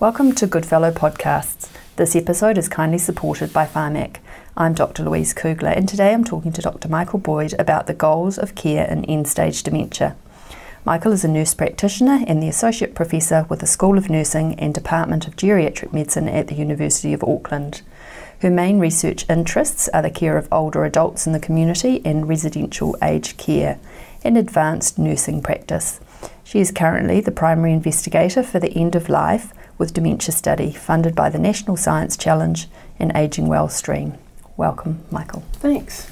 Welcome to Goodfellow Podcasts. This episode is kindly supported by Pharmac. I'm Dr. Louise Kugler, and today I'm talking to Dr. Michal Boyd about the goals of care in end stage dementia. Michal is a nurse practitioner and the Associate Professor with the School of Nursing and Department of Geriatric Medicine at the University of Auckland. Her main research interests are the care of older adults in the community and residential aged care and advanced nursing practice. She is currently the primary investigator for the End of Life with Dementia Study, funded by the National Science Challenge and Aging Well stream. Welcome, Michal. Thanks.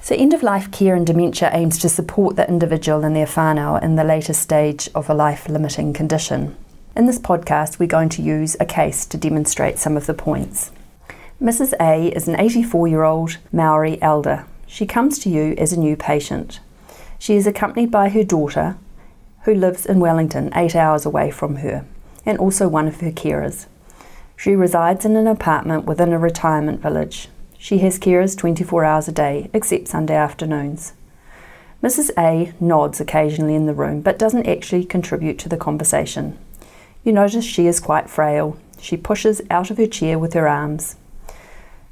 So, end of life care and dementia aims to support the individual and their whānau in the later stage of a life limiting condition. In this podcast, we're going to use a case to demonstrate some of the points. Mrs. A is an 84 year old Maori elder. She comes to you as a new patient. She is accompanied by her daughter, who lives in Wellington, eight hours away from her and also one of her carers. She resides in an apartment within a retirement village. She has carers 24 hours a day, except Sunday afternoons. Mrs. A nods occasionally in the room, but doesn't actually contribute to the conversation. You notice she is quite frail. She pushes out of her chair with her arms.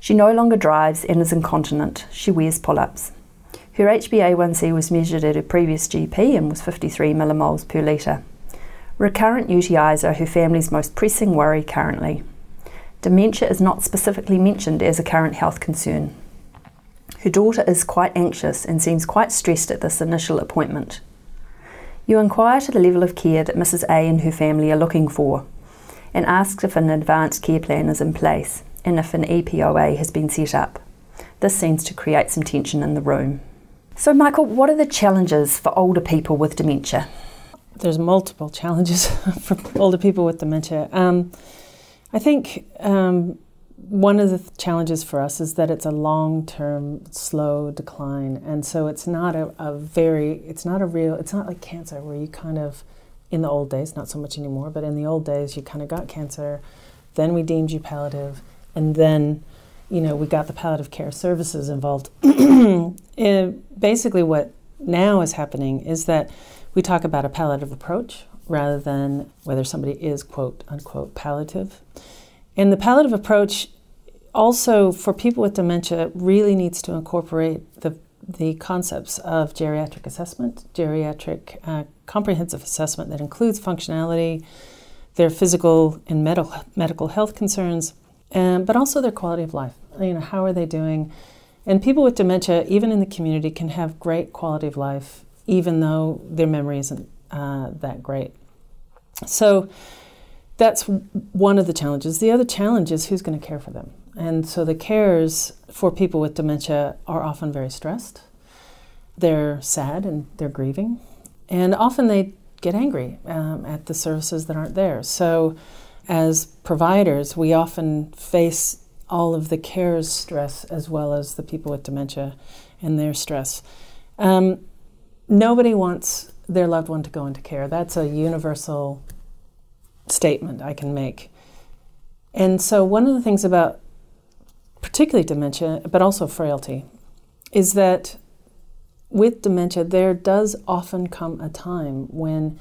She no longer drives and is incontinent. She wears pull ups. Her HbA1c was measured at her previous GP and was 53 millimoles per litre. Recurrent UTIs are her family's most pressing worry currently. Dementia is not specifically mentioned as a current health concern. Her daughter is quite anxious and seems quite stressed at this initial appointment. You inquire to the level of care that Mrs. A and her family are looking for and ask if an advanced care plan is in place and if an EPOA has been set up. This seems to create some tension in the room. So, Michal, what are the challenges for older people with dementia? There's multiple challenges for older people with dementia. Um, I think um, one of the challenges for us is that it's a long-term, slow decline, and so it's not a, a, very, it's not a real, it's not like cancer where you kind of, in the old days, not so much anymore, but in the old days, you kind of got cancer, then we deemed you palliative, and then, you know, we got the palliative care services involved. And basically, what now is happening is that we talk about a palliative approach rather than whether somebody is quote unquote palliative. And the palliative approach also for people with dementia really needs to incorporate the the concepts of geriatric assessment, geriatric uh, comprehensive assessment that includes functionality, their physical and medical medical health concerns, and, but also their quality of life. You know, how are they doing? And people with dementia, even in the community, can have great quality of life even though their memory isn't uh, that great. So that's one of the challenges. The other challenge is who's going to care for them. And so the cares for people with dementia are often very stressed. They're sad and they're grieving. And often they get angry um, at the services that aren't there. So as providers, we often face all of the care's stress as well as the people with dementia and their stress. Um, nobody wants their loved one to go into care. That's a universal statement I can make. And so, one of the things about particularly dementia, but also frailty, is that with dementia, there does often come a time when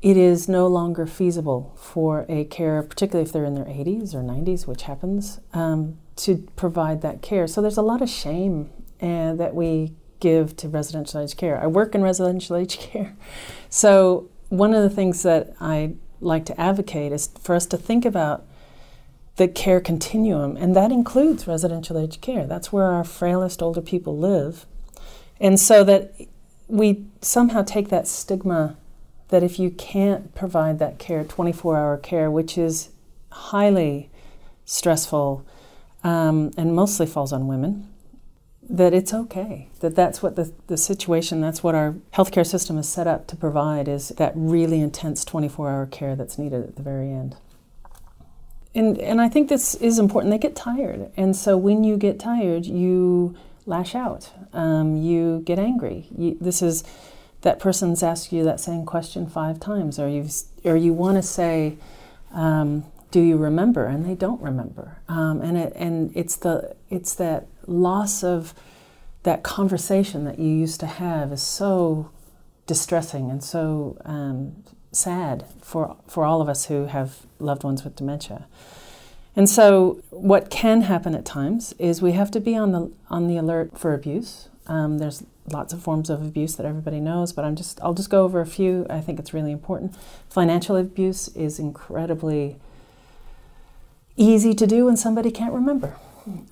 it is no longer feasible for a carer, particularly if they're in their 80s or 90s, which happens, um, to provide that care. So there's a lot of shame uh, that we give to residential aged care. I work in residential aged care. So, one of the things that I like to advocate is for us to think about the care continuum, and that includes residential aged care. That's where our frailest older people live. And so that we somehow take that stigma that if you can't provide that care, 24 hour care, which is highly stressful um, and mostly falls on women, that it's okay that that's what the, the situation that's what our healthcare system is set up to provide is that really intense 24-hour care that's needed at the very end. And and i think this is important. They get tired. And so when you get tired you lash out. Um, you get angry. You, this is that person's asked you that same question five times. Or you or you want to say um, do you remember? And they don't remember. Um, and it and it's the it's that loss of that conversation that you used to have is so distressing and so um, sad for, for all of us who have loved ones with dementia. And so, what can happen at times is we have to be on the on the alert for abuse. Um, there's lots of forms of abuse that everybody knows, but I'm just I'll just go over a few. I think it's really important. Financial abuse is incredibly easy to do when somebody can't remember.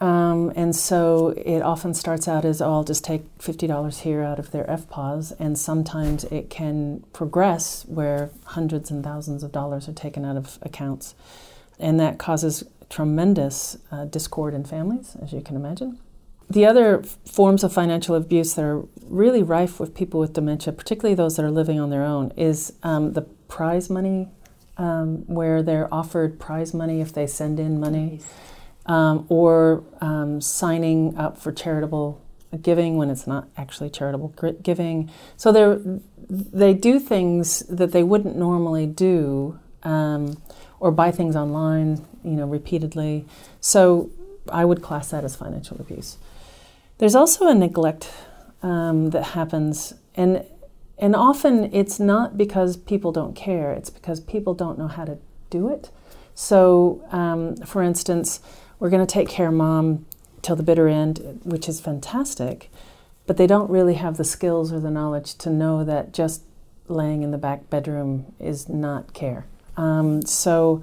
Um, and so it often starts out as, oh, I'll just take $50 here out of their EFTPOS, and sometimes it can progress where hundreds and thousands of dollars are taken out of accounts. And that causes tremendous uh, discord in families, as you can imagine. The other forms of financial abuse that are really rife with people with dementia, particularly those that are living on their own, is um, the prize money, um, where they're offered prize money if they send in money um, or um, signing up for charitable giving when it's not actually charitable giving. So they they do things that they wouldn't normally do, um, or buy things online, you know, repeatedly. So I would class that as financial abuse. There's also a neglect um, that happens, and and often it's not because people don't care; it's because people don't know how to do it. So, um, for instance, we're going to take care of mom till the bitter end, which is fantastic, but they don't really have the skills or the knowledge to know that just laying in the back bedroom is not care. Um, so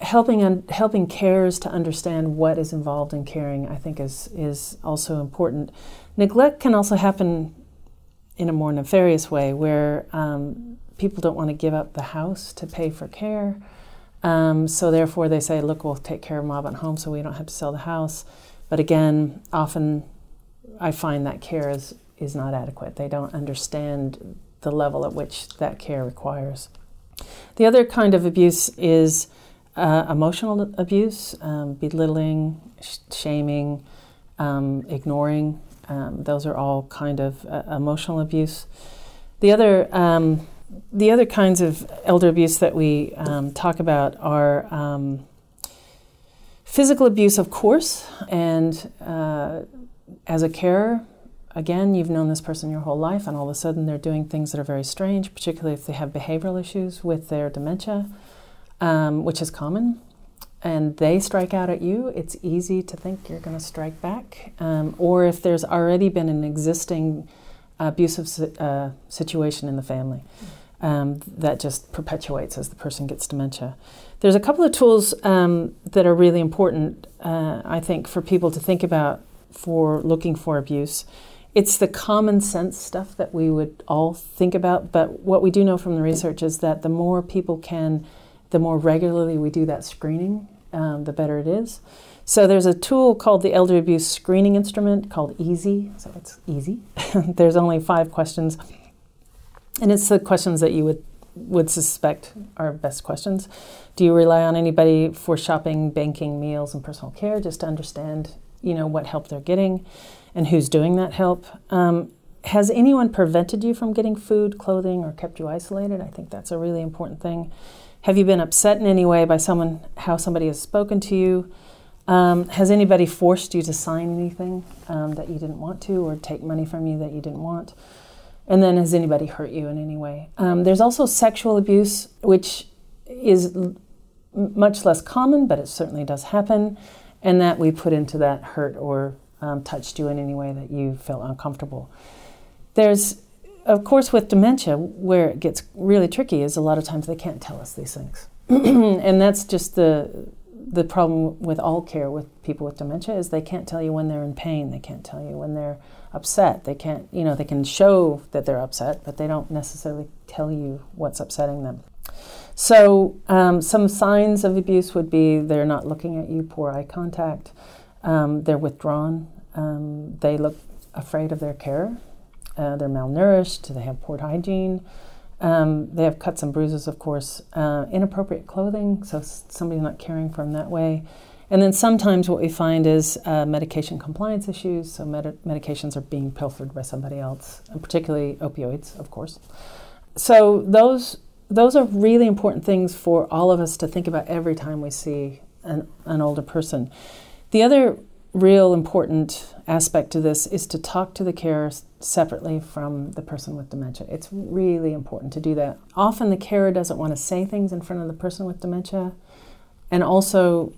helping un- helping carers to understand what is involved in caring, I think, is is also important. Neglect can also happen in a more nefarious way, where um, people don't want to give up the house to pay for care. Um, so therefore, they say, look, we'll take care of mom at home so we don't have to sell the house. But again, often I find that care is, is not adequate. They don't understand the level at which that care requires. The other kind of abuse is uh, emotional abuse, um, belittling, sh- shaming, um, ignoring. Um, those are all kind of uh, emotional abuse. The other um, the other kinds of elder abuse that we um, talk about are um, physical abuse, of course, and uh, as a carer, again, you've known this person your whole life, and all of a sudden they're doing things that are very strange, particularly if they have behavioral issues with their dementia, um, which is common. And they strike out at you, it's easy to think you're going to strike back. Um, or if there's already been an existing abusive uh, situation in the family um, that just perpetuates as the person gets dementia. There's a couple of tools um, that are really important, uh, I think, for people to think about for looking for abuse. It's the common sense stuff that we would all think about, but what we do know from the research is that the more people can, the more regularly we do that screening, um, the better it is. So there's a tool called the Elder Abuse Screening Instrument called EASY. So it's easy. there's only five questions, and it's the questions that you would would suspect are best questions. Do you rely on anybody for shopping, banking, meals, and personal care just to understand, you know, what help they're getting, and who's doing that help? Um, has anyone prevented you from getting food, clothing, or kept you isolated? I think that's a really important thing. Have you been upset in any way by someone, how somebody has spoken to you? Um, has anybody forced you to sign anything um, that you didn't want to or take money from you that you didn't want? And then has anybody hurt you in any way? Um, there's also sexual abuse, which is l- much less common, but it certainly does happen, and that we put into that hurt or um, touched you in any way that you felt uncomfortable. There's, of course, with dementia, where it gets really tricky is a lot of times they can't tell us these things. and that's just the the problem with all care with people with dementia is they can't tell you when they're in pain. They can't tell you when they're upset. They can't, you know, they can show that they're upset, but they don't necessarily tell you what's upsetting them. So, um, some signs of abuse would be they're not looking at you, poor eye contact, um, they're withdrawn, um, they look afraid of their care, uh, they're malnourished, they have poor hygiene, um, they have cuts and bruises, of course, uh, inappropriate clothing, so somebody's not caring for them that way. And then sometimes what we find is uh, medication compliance issues, so med- medications are being pilfered by somebody else, and particularly opioids, of course. So those those are really important things for all of us to think about every time we see an, an older person. The other real important aspect to this is to talk to the carer separately from the person with dementia. It's really important to do that. Often the carer doesn't want to say things in front of the person with dementia, and also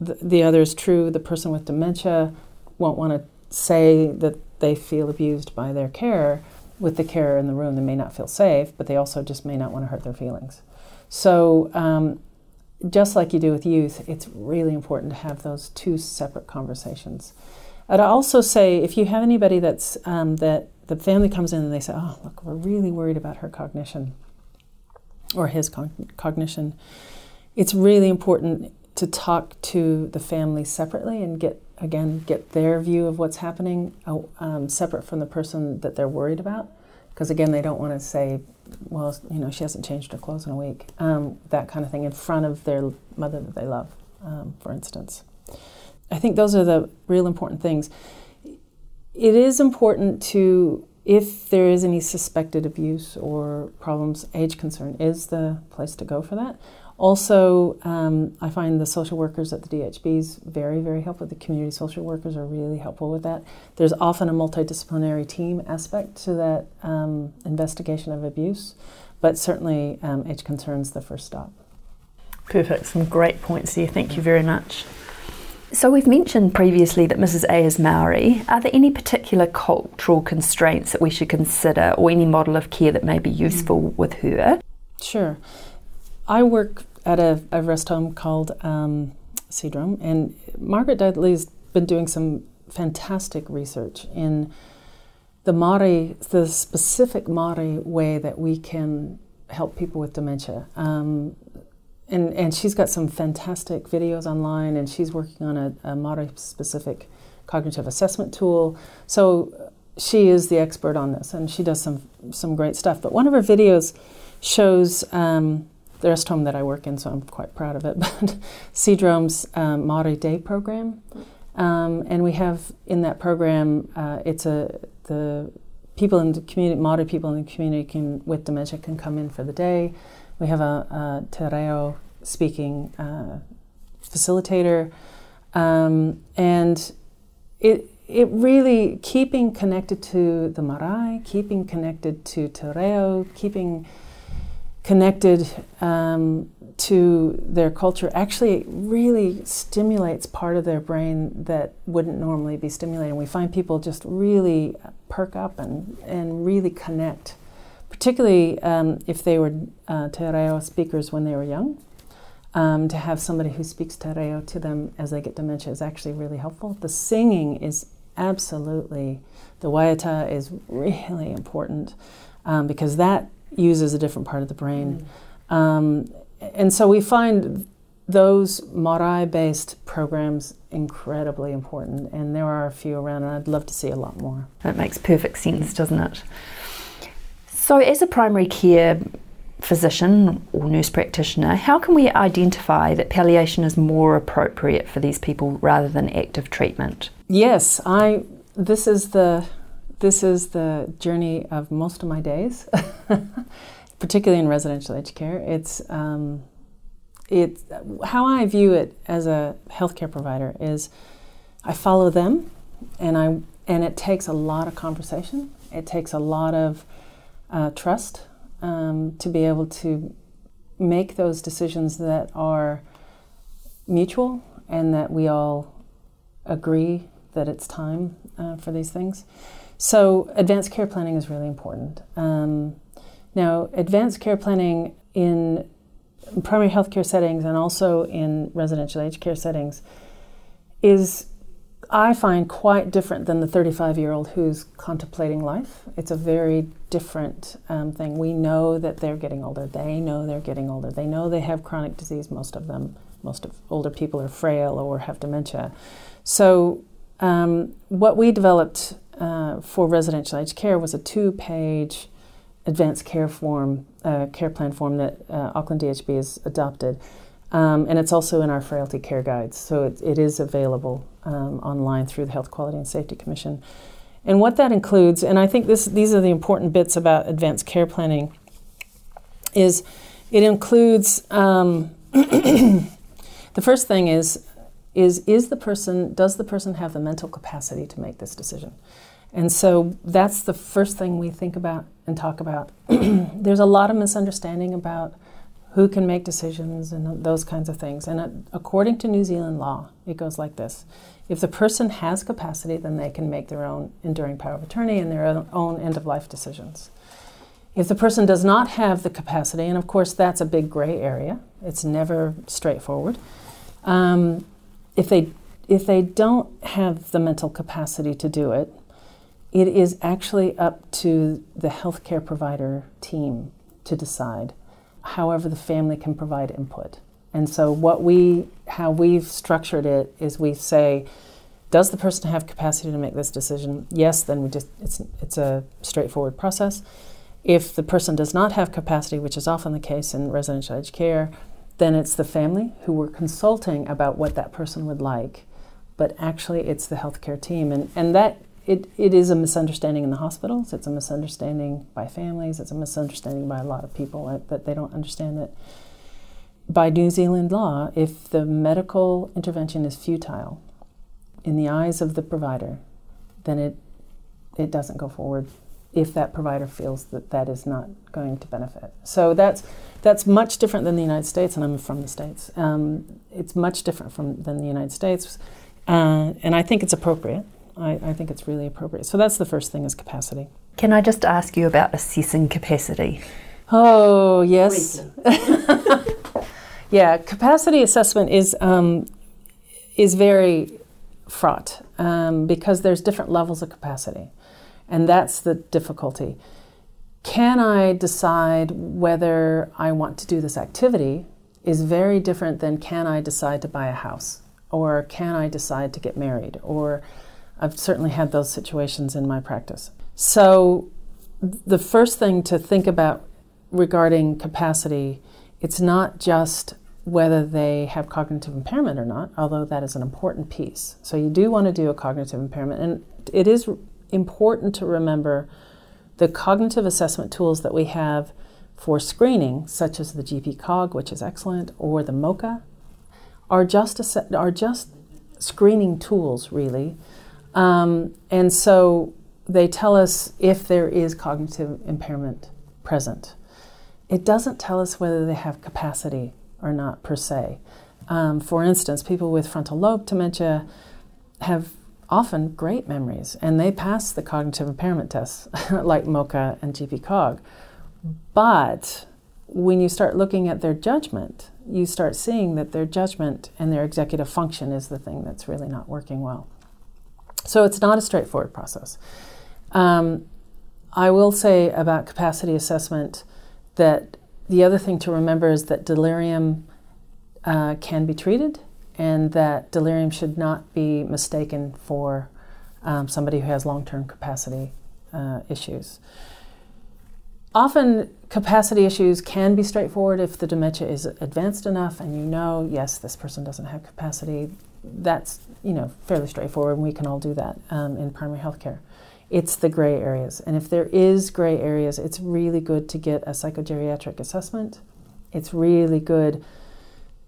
the, the other is true. The person with dementia won't want to say that they feel abused by their carer with the carer in the room. They may not feel safe, but they also just may not want to hurt their feelings. So, um, just like you do with youth, it's really important to have those two separate conversations. I'd also say if you have anybody that's um, that the family comes in and they say, "Oh, look, we're really worried about her cognition or his con- cognition," it's really important to talk to the family separately and get again get their view of what's happening uh, um, separate from the person that they're worried about. Because again they don't want to say well you know she hasn't changed her clothes in a week um, that kind of thing in front of their mother that they love um, for instance i think those are the real important things it is important to if there is any suspected abuse or problems age concern is the place to go for that also, um, I find the social workers at the DHBs very, very helpful. The community social workers are really helpful with that. There's often a multidisciplinary team aspect to that um, investigation of abuse, but certainly um, age concerns the first stop. Perfect. Some great points here. Thank you very much. So, we've mentioned previously that Mrs. A is Maori. Are there any particular cultural constraints that we should consider or any model of care that may be useful mm. with her? Sure. I work at a, a rest home called um, Seadrome, and Margaret Dudley's been doing some fantastic research in the Maori, the specific Maori way that we can help people with dementia. Um, and, and she's got some fantastic videos online, and she's working on a, a Maori specific cognitive assessment tool. So she is the expert on this, and she does some some great stuff. But one of her videos shows um, the rest home that I work in, so I'm quite proud of it. But Seadrome's um, Maori Day program, um, and we have in that program, uh, it's a the people in the community, Maori people in the community can, with dementia can come in for the day. We have a, a te reo speaking uh, facilitator, um, and it it really keeping connected to the marae, keeping connected to te reo, keeping connected um, to their culture actually really stimulates part of their brain that wouldn't normally be stimulated. We find people just really perk up and, and really connect, particularly um, if they were uh, te reo speakers when they were young. Um, to have somebody who speaks te reo to them as they get dementia is actually really helpful. The singing is absolutely, the waiata is really important um, because that uses a different part of the brain. Mm. Um, and so we find those Marae based programs incredibly important, and there are a few around, and I'd love to see a lot more. That makes perfect sense, doesn't it? So, as a primary care physician or nurse practitioner, how can we identify that palliation is more appropriate for these people rather than active treatment? Yes, I. This is the this is the journey of most of my days, particularly in residential aged care. It's um, it how I view it as a healthcare provider is I follow them, and I and it takes a lot of conversation. It takes a lot of uh, trust um, to be able to make those decisions that are mutual and that we all agree that it's time uh, for these things. So, advanced care planning is really important. Um, now, advanced care planning in primary health care settings and also in residential aged care settings is, I find, quite different than the 35 year old who's contemplating life. It's a very different um, thing. We know that they're getting older. They know they're getting older. They know they have chronic disease, most of them. Most of older people are frail or have dementia. So, um, what we developed uh, for residential aged care was a two page advanced care form, uh, care plan form that uh, Auckland DHB has adopted. Um, and it's also in our frailty care guides, so it, it is available um, online through the Health Quality and Safety Commission. And what that includes, and I think this, these are the important bits about advanced care planning, is it includes um, the first thing is is is the person does the person have the mental capacity to make this decision? And so that's the first thing we think about and talk about. There's a lot of misunderstanding about who can make decisions and those kinds of things. And uh, according to New Zealand law, it goes like this if the person has capacity, then they can make their own enduring power of attorney and their own end of life decisions. If the person does not have the capacity, and of course that's a big gray area, it's never straightforward. Um, if they if they don't have the mental capacity to do it, it is actually up to the healthcare provider team to decide. However, the family can provide input. And so, what we, how we've structured it is we say, does the person have capacity to make this decision? Yes, then we just it's it's a straightforward process. If the person does not have capacity, which is often the case in residential aged care, then it's the family who we're consulting about what that person would like. But actually, it's the healthcare team, and and that it, it is a misunderstanding in the hospitals. It's a misunderstanding by families. It's a misunderstanding by a lot of people that they don't understand that by New Zealand law, if the medical intervention is futile in the eyes of the provider, then it, it doesn't go forward if that provider feels that that is not going to benefit. So that's, that's much different than the United States, and I'm from the States. Um, it's much different from, than the United States, uh, and I think it's appropriate. I, I think it's really appropriate. So that's the first thing is capacity. Can I just ask you about assessing capacity? Oh, yes. Yeah, capacity assessment is um, is very fraught um, because there's different levels of capacity, and that's the difficulty. Can I decide whether I want to do this activity? Is very different than can I decide to buy a house or can I decide to get married or I've certainly had those situations in my practice. So the first thing to think about regarding capacity it's not just whether they have cognitive impairment or not, although that is an important piece. So you do want to do a cognitive impairment. And it is important to remember the cognitive assessment tools that we have for screening, such as the GP COG, which is excellent, or the MoCA, are just, are just screening tools, really. Um, and so they tell us if there is cognitive impairment present. It doesn't tell us whether they have capacity or not per se. Um, for instance, people with frontal lobe dementia have often great memories and they pass the cognitive impairment tests like MoCA and GP-COG. But when you start looking at their judgment, you start seeing that their judgment and their executive function is the thing that's really not working well. So it's not a straightforward process. Um, I will say about capacity assessment that the other thing to remember is that delirium uh, can be treated and that delirium should not be mistaken for um, somebody who has long term capacity uh, issues. Often, capacity issues can be straightforward if the dementia is advanced enough and you know, yes, this person doesn't have capacity. That's you know fairly straightforward, and we can all do that um, in primary health care. It's the gray areas. And if there is gray areas, it's really good to get a psychogeriatric assessment. It's really good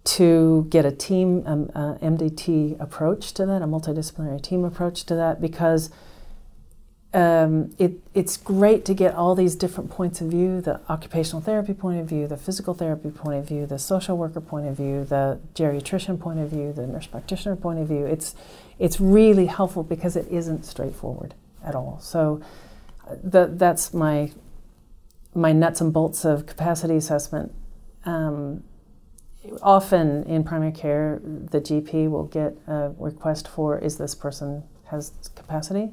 to get a team, um, uh, MDT approach to that, a multidisciplinary team approach to that, because um, it, it's great to get all these different points of view the occupational therapy point of view, the physical therapy point of view, the social worker point of view, the geriatrician point of view, the nurse practitioner point of view. It's, it's really helpful because it isn't straightforward at all. So the, that's my my nuts and bolts of capacity assessment. Um, often in primary care, the GP will get a request for is this person has capacity.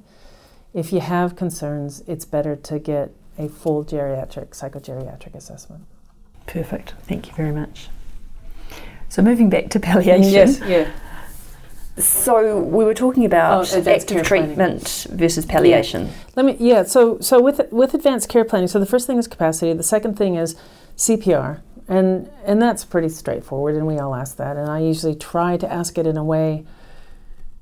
If you have concerns, it's better to get a full geriatric psychogeriatric assessment. Perfect. Thank you very much. So moving back to palliation. Yes, yeah. So we were talking about oh, active treatment planning. versus palliation. Yeah. Let me yeah. So so with with advanced care planning, so the first thing is capacity. The second thing is CPR, and and that's pretty straightforward, and we all ask that. And I usually try to ask it in a way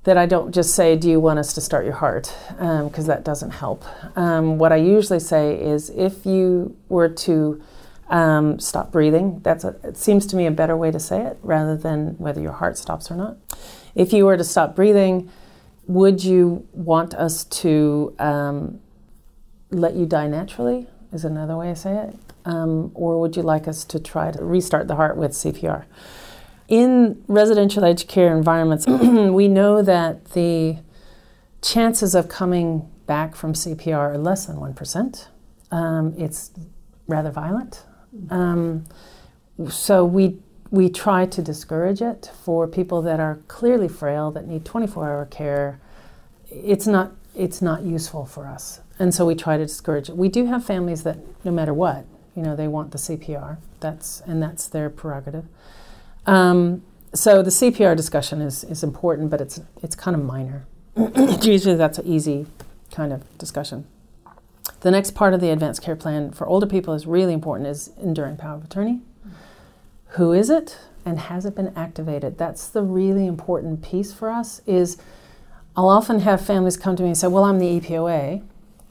that I don't just say, "Do you want us to start your heart?" Because um, that doesn't help. Um, what I usually say is, if you were to um, stop breathing, that's a, it seems to me a better way to say it rather than whether your heart stops or not. If you were to stop breathing, would you want us to um, let you die naturally? Is another way to say it. Um, or would you like us to try to restart the heart with CPR? In residential aged care environments, we know that the chances of coming back from CPR are less than 1%. Um, it's rather violent. Um, so we we try to discourage it for people that are clearly frail that need 24-hour care. It's not it's not useful for us, and so we try to discourage it. We do have families that no matter what, you know, they want the CPR. That's and that's their prerogative. Um, so the CPR discussion is is important, but it's it's kind of minor. Usually, that's an easy kind of discussion. The next part of the advanced care plan for older people is really important is enduring power of attorney. Who is it and has it been activated? That's the really important piece for us is I'll often have families come to me and say, "Well, I'm the EPOA."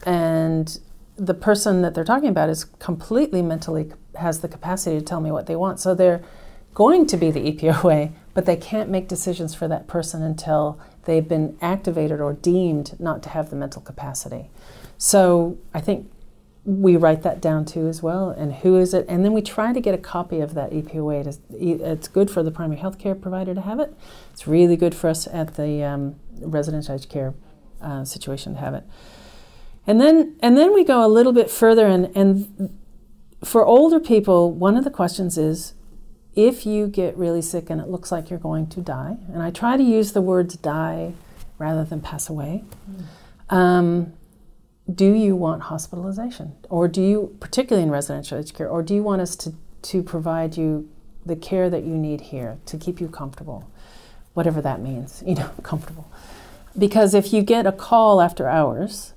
And the person that they're talking about is completely mentally has the capacity to tell me what they want. So they're going to be the EPOA, but they can't make decisions for that person until they've been activated or deemed not to have the mental capacity. So I think we write that down too as well. And who is it? And then we try to get a copy of that EPOA. To, it's good for the primary health care provider to have it. It's really good for us at the um, residential aged care uh, situation to have it. And then and then we go a little bit further and and for older people, one of the questions is if you get really sick and it looks like you're going to die, and I try to use the words die rather than pass away. Mm. Um, do you want hospitalization? Or do you, particularly in residential aged care, or do you want us to, to provide you the care that you need here to keep you comfortable? Whatever that means, you know, comfortable. Because if you get a call after hours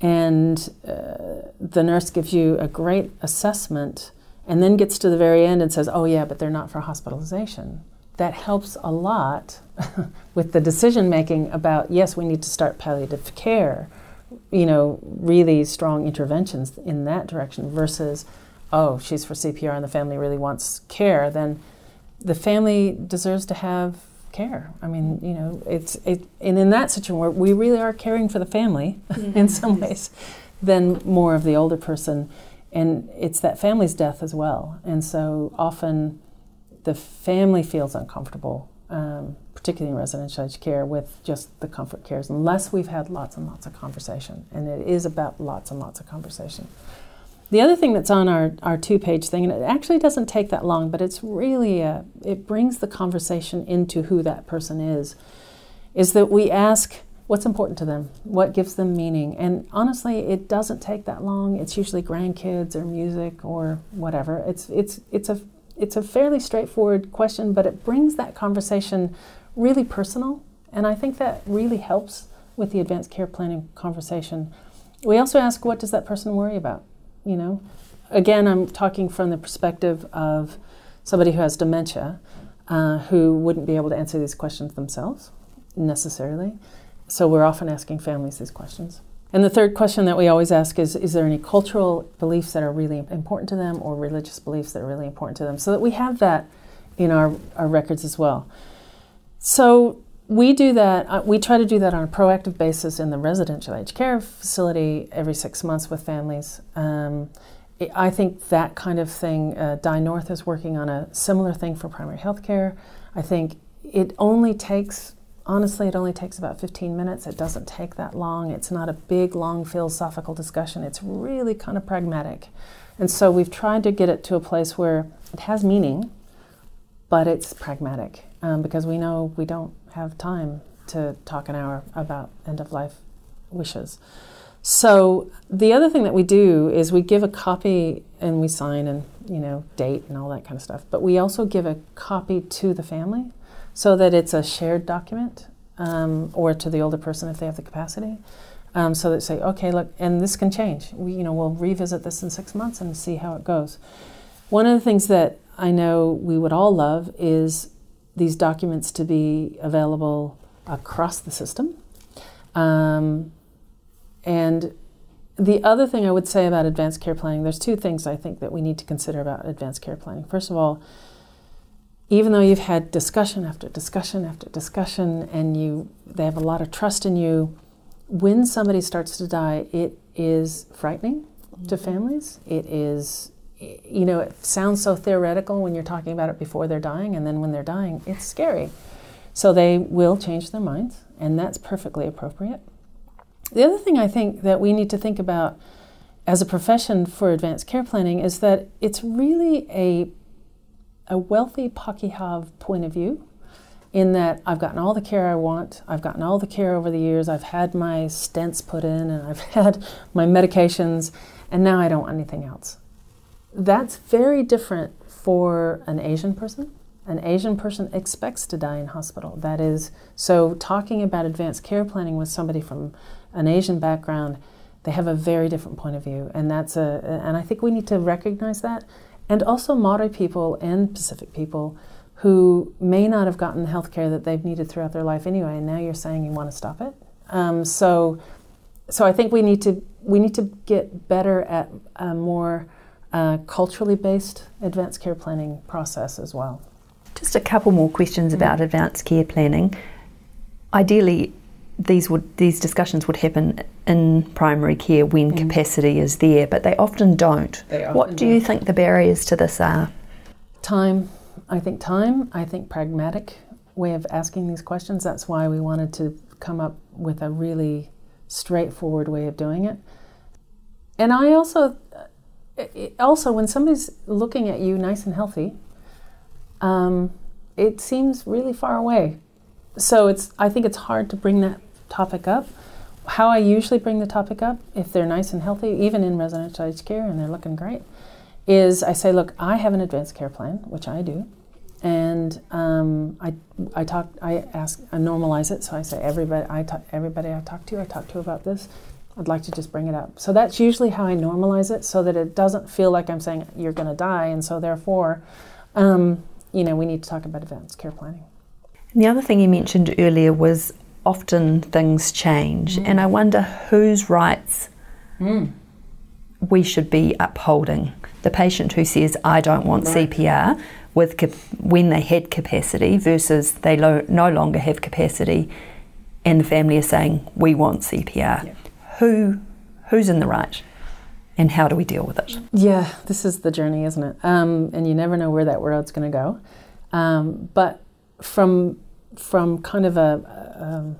and uh, the nurse gives you a great assessment and then gets to the very end and says, oh, yeah, but they're not for hospitalization, that helps a lot with the decision making about, yes, we need to start palliative care you know, really strong interventions in that direction versus, oh, she's for CPR and the family really wants care, then the family deserves to have care. I mean, you know, it's it, and in that situation where we really are caring for the family mm-hmm. in some ways, than more of the older person, and it's that family's death as well. And so often, the family feels uncomfortable um, particularly in residential aged care, with just the comfort cares, unless we've had lots and lots of conversation. And it is about lots and lots of conversation. The other thing that's on our, our two page thing, and it actually doesn't take that long, but it's really, a, it brings the conversation into who that person is, is that we ask what's important to them, what gives them meaning. And honestly, it doesn't take that long. It's usually grandkids or music or whatever. It's, it's, it's a it's a fairly straightforward question, but it brings that conversation really personal, and I think that really helps with the advanced care planning conversation. We also ask, what does that person worry about? You know, again, I'm talking from the perspective of somebody who has dementia, uh, who wouldn't be able to answer these questions themselves necessarily. So we're often asking families these questions. And the third question that we always ask is Is there any cultural beliefs that are really important to them or religious beliefs that are really important to them? So that we have that in our, our records as well. So we do that, uh, we try to do that on a proactive basis in the residential aged care facility every six months with families. Um, I think that kind of thing, uh, North is working on a similar thing for primary health care. I think it only takes honestly, it only takes about 15 minutes. It doesn't take that long. It's not a big, long philosophical discussion. It's really kind of pragmatic. And so we've tried to get it to a place where it has meaning, but it's pragmatic um, because we know we don't have time to talk an hour about end of life wishes. So the other thing that we do is we give a copy and we sign and you know date and all that kind of stuff. But we also give a copy to the family so that it's a shared document um, or to the older person if they have the capacity. Um, so that say, okay, look, and this can change. We, you know, we'll revisit this in six months and see how it goes. One of the things that I know we would all love is these documents to be available across the system. Um, and the other thing I would say about advanced care planning, there's two things I think that we need to consider about advanced care planning. First of all, even though you've had discussion after discussion after discussion and you they have a lot of trust in you when somebody starts to die it is frightening mm-hmm. to families. It is you know it sounds so theoretical when you're talking about it before they're dying and then when they're dying it's scary. So they will change their minds and that's perfectly appropriate. The other thing i think that we need to think about as a profession for advanced care planning is that it's really a a wealthy Pakeha point of view in that I've gotten all the care I want, I've gotten all the care over the years, I've had my stents put in, and I've had my medications, and now I don't want anything else. That's very different for an Asian person. An Asian person expects to die in hospital. That is, so talking about advanced care planning with somebody from an Asian background, they have a very different point of view, and that's a, and I think we need to recognize that and also Maori people and Pacific people who may not have gotten the health care that they've needed throughout their life anyway, and now you're saying you want to stop it. Um, so, so I think we need to we need to get better at a more uh, culturally based advanced care planning process as well. Just a couple more questions mm-hmm. about advanced care planning. Ideally, these would these discussions would happen in primary care when mm. capacity is there, but they often don't. They often what do you think the barriers to this are? Time. I think time. I think pragmatic way of asking these questions. That's why we wanted to come up with a really straightforward way of doing it. And I also, also when somebody's looking at you nice and healthy, um, it seems really far away. So it's. I think it's hard to bring that topic up. How I usually bring the topic up, if they're nice and healthy, even in residential aged care and they're looking great, is I say, look, I have an advanced care plan, which I do, and um, I, I talk, I ask, I normalize it. So I say, everybody, I talk, everybody I talk to, I talk to about this. I'd like to just bring it up. So that's usually how I normalize it, so that it doesn't feel like I'm saying you're going to die, and so therefore, um, you know, we need to talk about advanced care planning. And the other thing you mentioned earlier was often things change, mm. and I wonder whose rights mm. we should be upholding. The patient who says, I don't want right. CPR with cap- when they had capacity versus they lo- no longer have capacity, and the family is saying, We want CPR. Yeah. Who, who's in the right? And how do we deal with it? Yeah, this is the journey, isn't it? Um, and you never know where that road's going to go. Um, but from from kind of a um,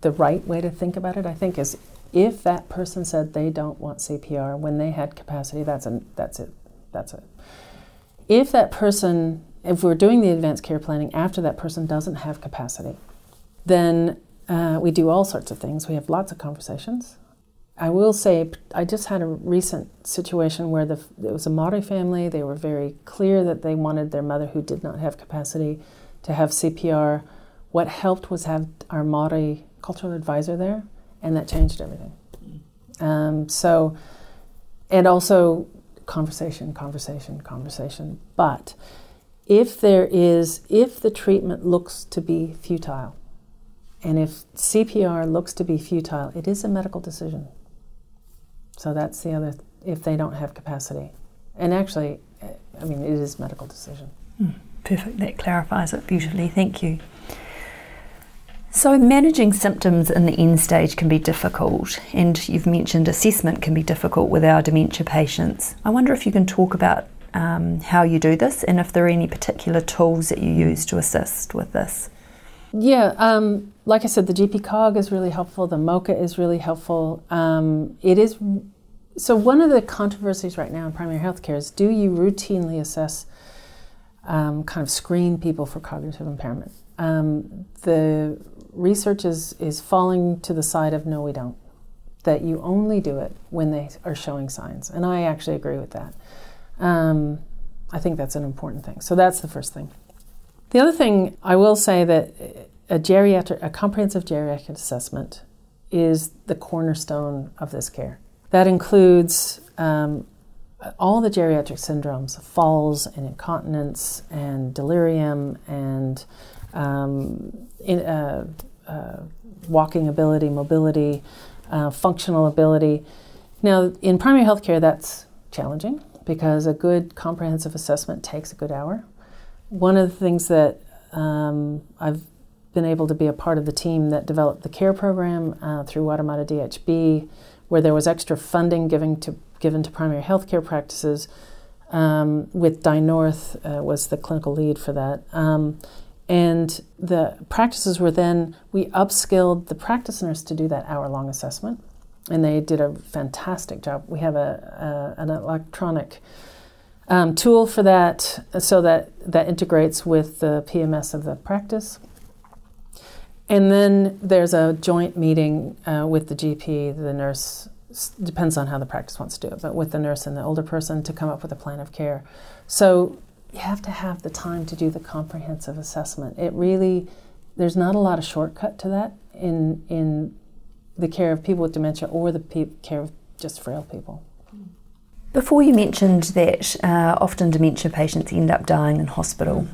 the right way to think about it, I think, is if that person said they don't want CPR when they had capacity, that's a, that's it. That's it. If that person, if we're doing the advanced care planning after that person doesn't have capacity, then uh, we do all sorts of things. We have lots of conversations. I will say, I just had a recent situation where the, it was a Maori family. They were very clear that they wanted their mother, who did not have capacity, to have CPR. What helped was have our Maori cultural advisor there, and that changed everything. Um, so, and also conversation, conversation, conversation. But if there is, if the treatment looks to be futile, and if CPR looks to be futile, it is a medical decision. So that's the other, if they don't have capacity. And actually, I mean, it is medical decision. Mm. Perfect. That clarifies it beautifully. Thank you. So, managing symptoms in the end stage can be difficult, and you've mentioned assessment can be difficult with our dementia patients. I wonder if you can talk about um, how you do this and if there are any particular tools that you use to assist with this. Yeah, um, like I said, the GP cog is really helpful, the MOCA is really helpful. Um, it is so, one of the controversies right now in primary health care is do you routinely assess um, kind of screen people for cognitive impairment. Um, the research is, is falling to the side of no, we don't. That you only do it when they are showing signs. And I actually agree with that. Um, I think that's an important thing. So that's the first thing. The other thing I will say that a geriatric, a comprehensive geriatric assessment is the cornerstone of this care. That includes um, all the geriatric syndromes falls and incontinence and delirium and um, in, uh, uh, walking ability, mobility, uh, functional ability. Now, in primary health care, that's challenging because a good comprehensive assessment takes a good hour. one of the things that um, I've been able to be a part of the team that developed the CARE program uh, through Waitemata DHB, where there was extra funding given to given to primary health care practices. Um, with Di North uh, was the clinical lead for that. Um, and the practices were then, we upskilled the practice nurse to do that hour long assessment. And they did a fantastic job. We have a, a an electronic um, tool for that so that that integrates with the PMS of the practice. And then there's a joint meeting uh, with the GP, the nurse, depends on how the practice wants to do it, but with the nurse and the older person to come up with a plan of care. So you have to have the time to do the comprehensive assessment. It really, there's not a lot of shortcut to that in, in the care of people with dementia or the pe- care of just frail people. Before you mentioned that uh, often dementia patients end up dying in hospital.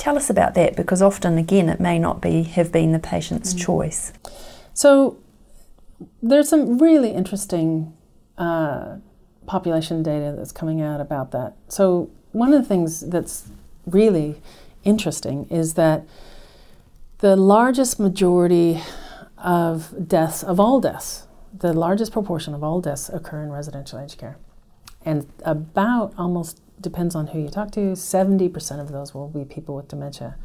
Tell us about that because often, again, it may not be have been the patient's mm. choice. So, there's some really interesting uh, population data that's coming out about that. So, one of the things that's really interesting is that the largest majority of deaths, of all deaths, the largest proportion of all deaths occur in residential aged care. And about almost depends on who you talk to, 70% of those will be people with dementia.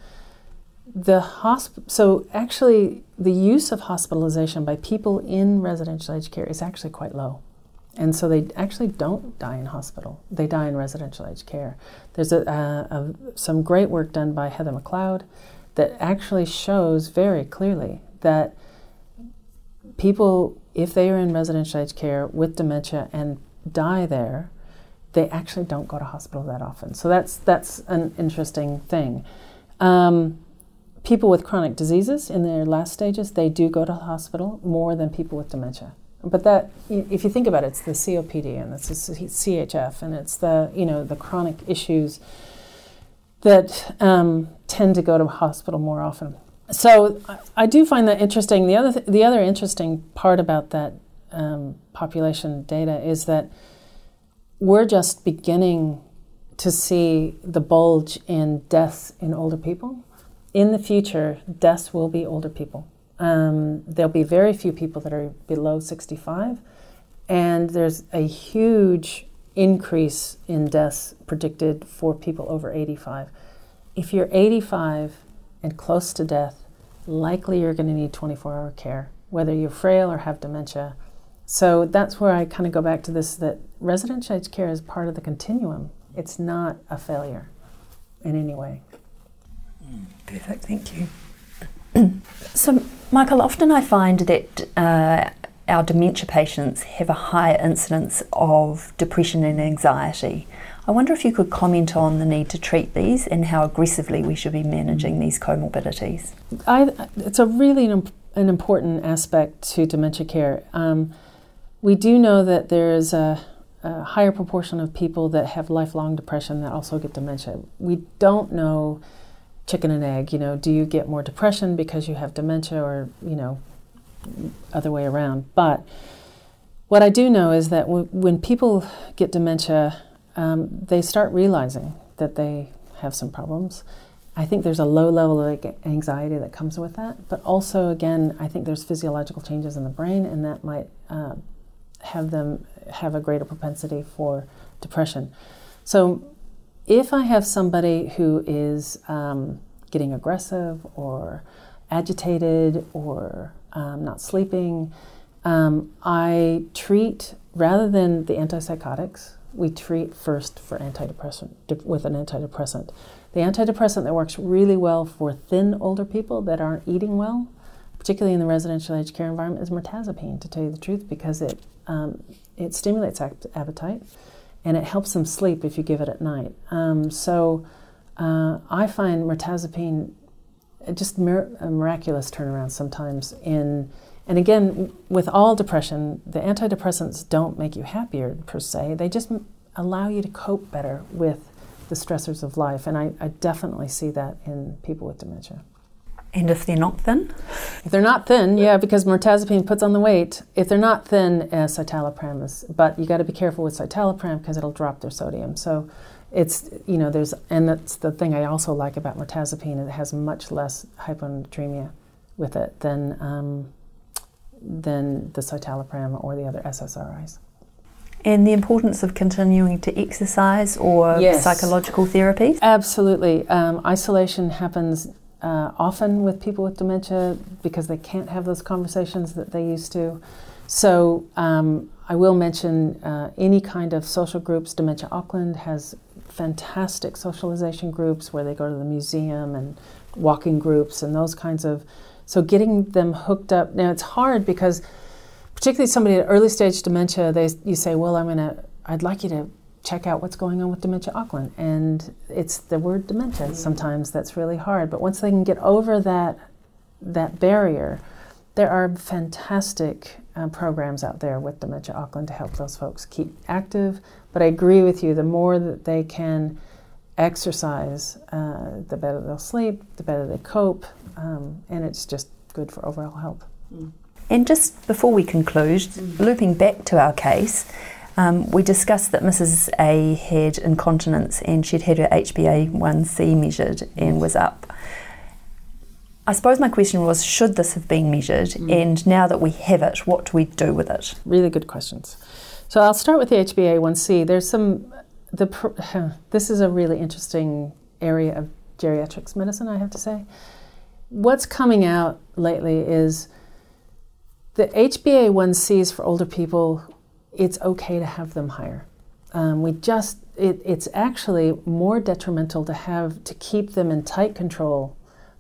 The hosp- so actually the use of hospitalization by people in residential aged care is actually quite low. And so they actually don't die in hospital. They die in residential aged care. There's a, a, a, some great work done by Heather McLeod that actually shows very clearly that people, if they are in residential aged care with dementia and die there, they actually don't go to hospital that often. So that's that's an interesting thing. Um, people with chronic diseases in their last stages, they do go to hospital more than people with dementia. But that, if you think about it, it's the COPD and it's the CHF and it's the you know the chronic issues that um, tend to go to hospital more often. So I do find that interesting. The other th- the other interesting part about that um, population data is that we're just beginning to see the bulge in deaths in older people. In the future, deaths will be older people. Um, there'll be very few people that are below 65, and there's a huge increase in deaths predicted for people over 85. If you're 85 and close to death, likely you're going to need 24 hour care, whether you're frail or have dementia so that's where I kind of go back to this that residential aged care is part of the continuum. It's not a failure in any way. Perfect, thank you. so, Michal, often I find that uh, our dementia patients have a higher incidence of depression and anxiety. I wonder if you could comment on the need to treat these and how aggressively we should be managing these comorbidities. I, it's a really an, an important aspect to dementia care. Um, we do know that there is a, a, higher proportion of people that have lifelong depression that also get dementia. We don't know chicken and egg, you know, do you get more depression because you have dementia or, you know, other way around. But what I do know is that w- when people get dementia, um, they start realizing that they have some problems. I think there's a low level of anxiety that comes with that, but also, again, I think there's physiological changes in the brain, and that might uh, have them have a greater propensity for depression. So, if I have somebody who is um, getting aggressive or agitated or um, not sleeping, um, I treat rather than the antipsychotics. We treat first for antidepressant with an antidepressant. The antidepressant that works really well for thin older people that aren't eating well particularly in the residential aged care environment, is mirtazapine, to tell you the truth, because it, um, it stimulates appetite and it helps them sleep if you give it at night. Um, so uh, I find mirtazapine just mir- a miraculous turnaround sometimes in and again with all depression the antidepressants don't make you happier per se they just allow you to cope better with the stressors of life and I, I definitely see that in people with dementia and if they're not thin? If they're not thin, yeah, because mirtazapine puts on the weight. If they're not thin, uh, citalopram is, but you got to be careful with citalopram because it'll drop their sodium. So it's you know there's and that's the thing I also like about mirtazapine. It has much less hyponatremia with it than um, than the citalopram or the other SSRIs. And the importance of continuing to exercise or Yes. psychological therapies. Absolutely, um, isolation happens uh, often with people with dementia because they can't have those conversations that they used to. So um, I will mention uh, any kind of social groups. Dementia Auckland has fantastic socialization groups where they go to the museum and walking groups and those kinds of. So getting them hooked up. Now it's hard because, particularly somebody at early stage dementia, they you say, well, I'm gonna, I'd like you to check out what's going on with Dementia Auckland, and it's the word dementia. Sometimes that's really hard, but once they can get over that that barrier, there are fantastic uh, programs out there with Dementia Auckland to help those folks keep active. But I agree with you, the more that they can exercise, uh, the better they'll sleep, the better they cope, um, and it's just good for overall health. And just before we conclude, looping back to our case, um, we discussed that Mrs. A had incontinence and she'd had her HbA1c measured and was up. I suppose my question was should this have been measured? And now that we have it, what do we do with it? Really good questions. So I'll start with the HbA1c. There's some the this is a really interesting area of geriatrics medicine, I have to say. What's coming out lately is the HbA1cs for older people. It's okay to have them higher. Um, we just it, it's actually more detrimental to have to keep them in tight control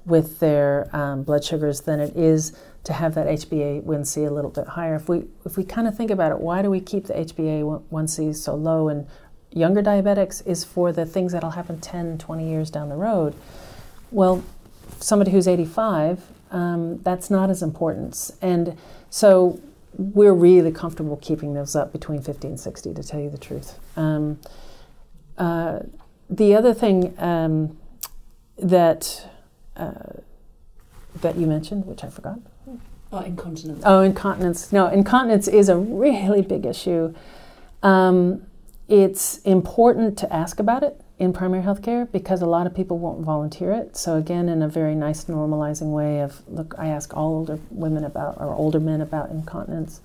with their um, blood sugars than it is to have that HbA1c a little bit higher. If we if we kind of think about it, why do we keep the HbA1c so low in younger diabetics? Is for the things that'll happen 10, 20 years down the road. Well, somebody who's 85, um, that's not as important, and so we're really comfortable keeping those up between 50 and 60, to tell you the truth. Um, uh, the other thing um, that uh, that you mentioned, which I forgot. Oh, incontinence. Oh, incontinence. No, incontinence is a really big issue. Um, it's important to ask about it in primary health care because a lot of people won't volunteer it. So, again, in a very nice normalizing way of, look, I ask all older women about, or older men about incontinence.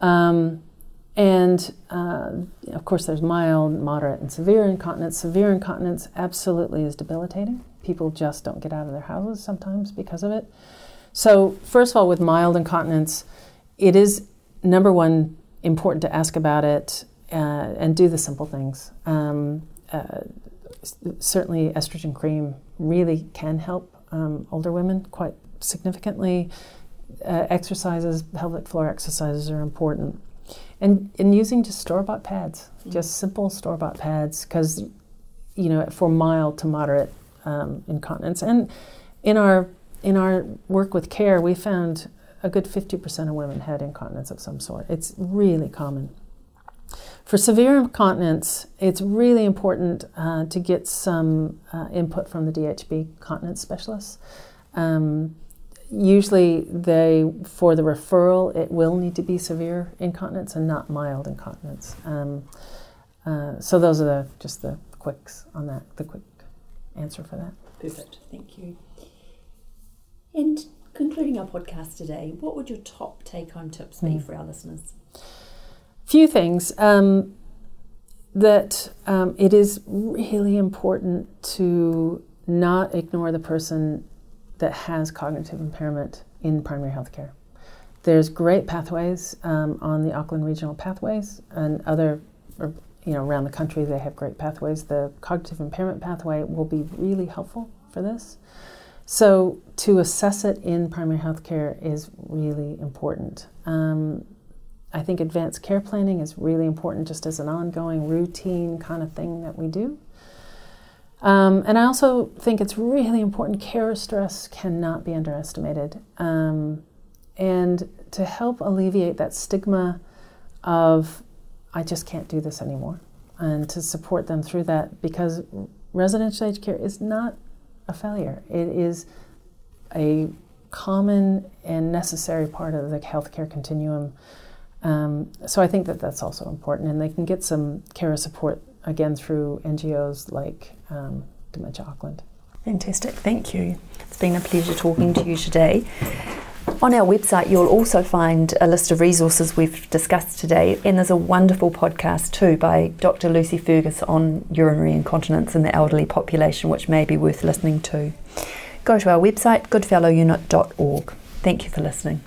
Um, and uh, of course, there's mild, moderate, and severe incontinence. Severe incontinence absolutely is debilitating. People just don't get out of their houses sometimes because of it. So, first of all, with mild incontinence, it is number one important to ask about it uh, and do the simple things. Um, uh, certainly, estrogen cream really can help um, older women quite significantly. Uh, exercises, pelvic floor exercises are important. And, and using just store bought pads, just simple store bought pads, because, you know, for mild to moderate um, incontinence. And in our, in our work with care, we found a good 50% of women had incontinence of some sort. It's really common. For severe incontinence, it's really important uh, to get some uh, input from the DHB continence specialists. Um, usually, they for the referral, it will need to be severe incontinence and not mild incontinence. Um, uh, so those are the just the quicks on that. The quick answer for that. Perfect. Thank you. And concluding our podcast today, what would your top take home tips be for our listeners? Few things um, that um, it is really important to not ignore the person that has cognitive impairment in primary health care. There's great pathways um, on the Auckland Regional Pathways and other, or, you know, around the country they have great pathways. The cognitive impairment pathway will be really helpful for this. So to assess it in primary health care is really important. Um, I think advanced care planning is really important just as an ongoing routine kind of thing that we do. Um, and I also think it's really important. Care stress cannot be underestimated. Um, and to help alleviate that stigma of, I just can't do this anymore, and to support them through that because residential aged care is not a failure. It is a common and necessary part of the healthcare continuum. Um, so I think that that's also important, and they can get some care support again through NGOs like um, Dementia Auckland. Fantastic, thank you. It's been a pleasure talking to you today. On our website, you'll also find a list of resources we've discussed today, and there's a wonderful podcast too by Dr. Lucy Fergus on urinary incontinence in the elderly population, which may be worth listening to. Go to our website, goodfellowunit.org. Thank you for listening.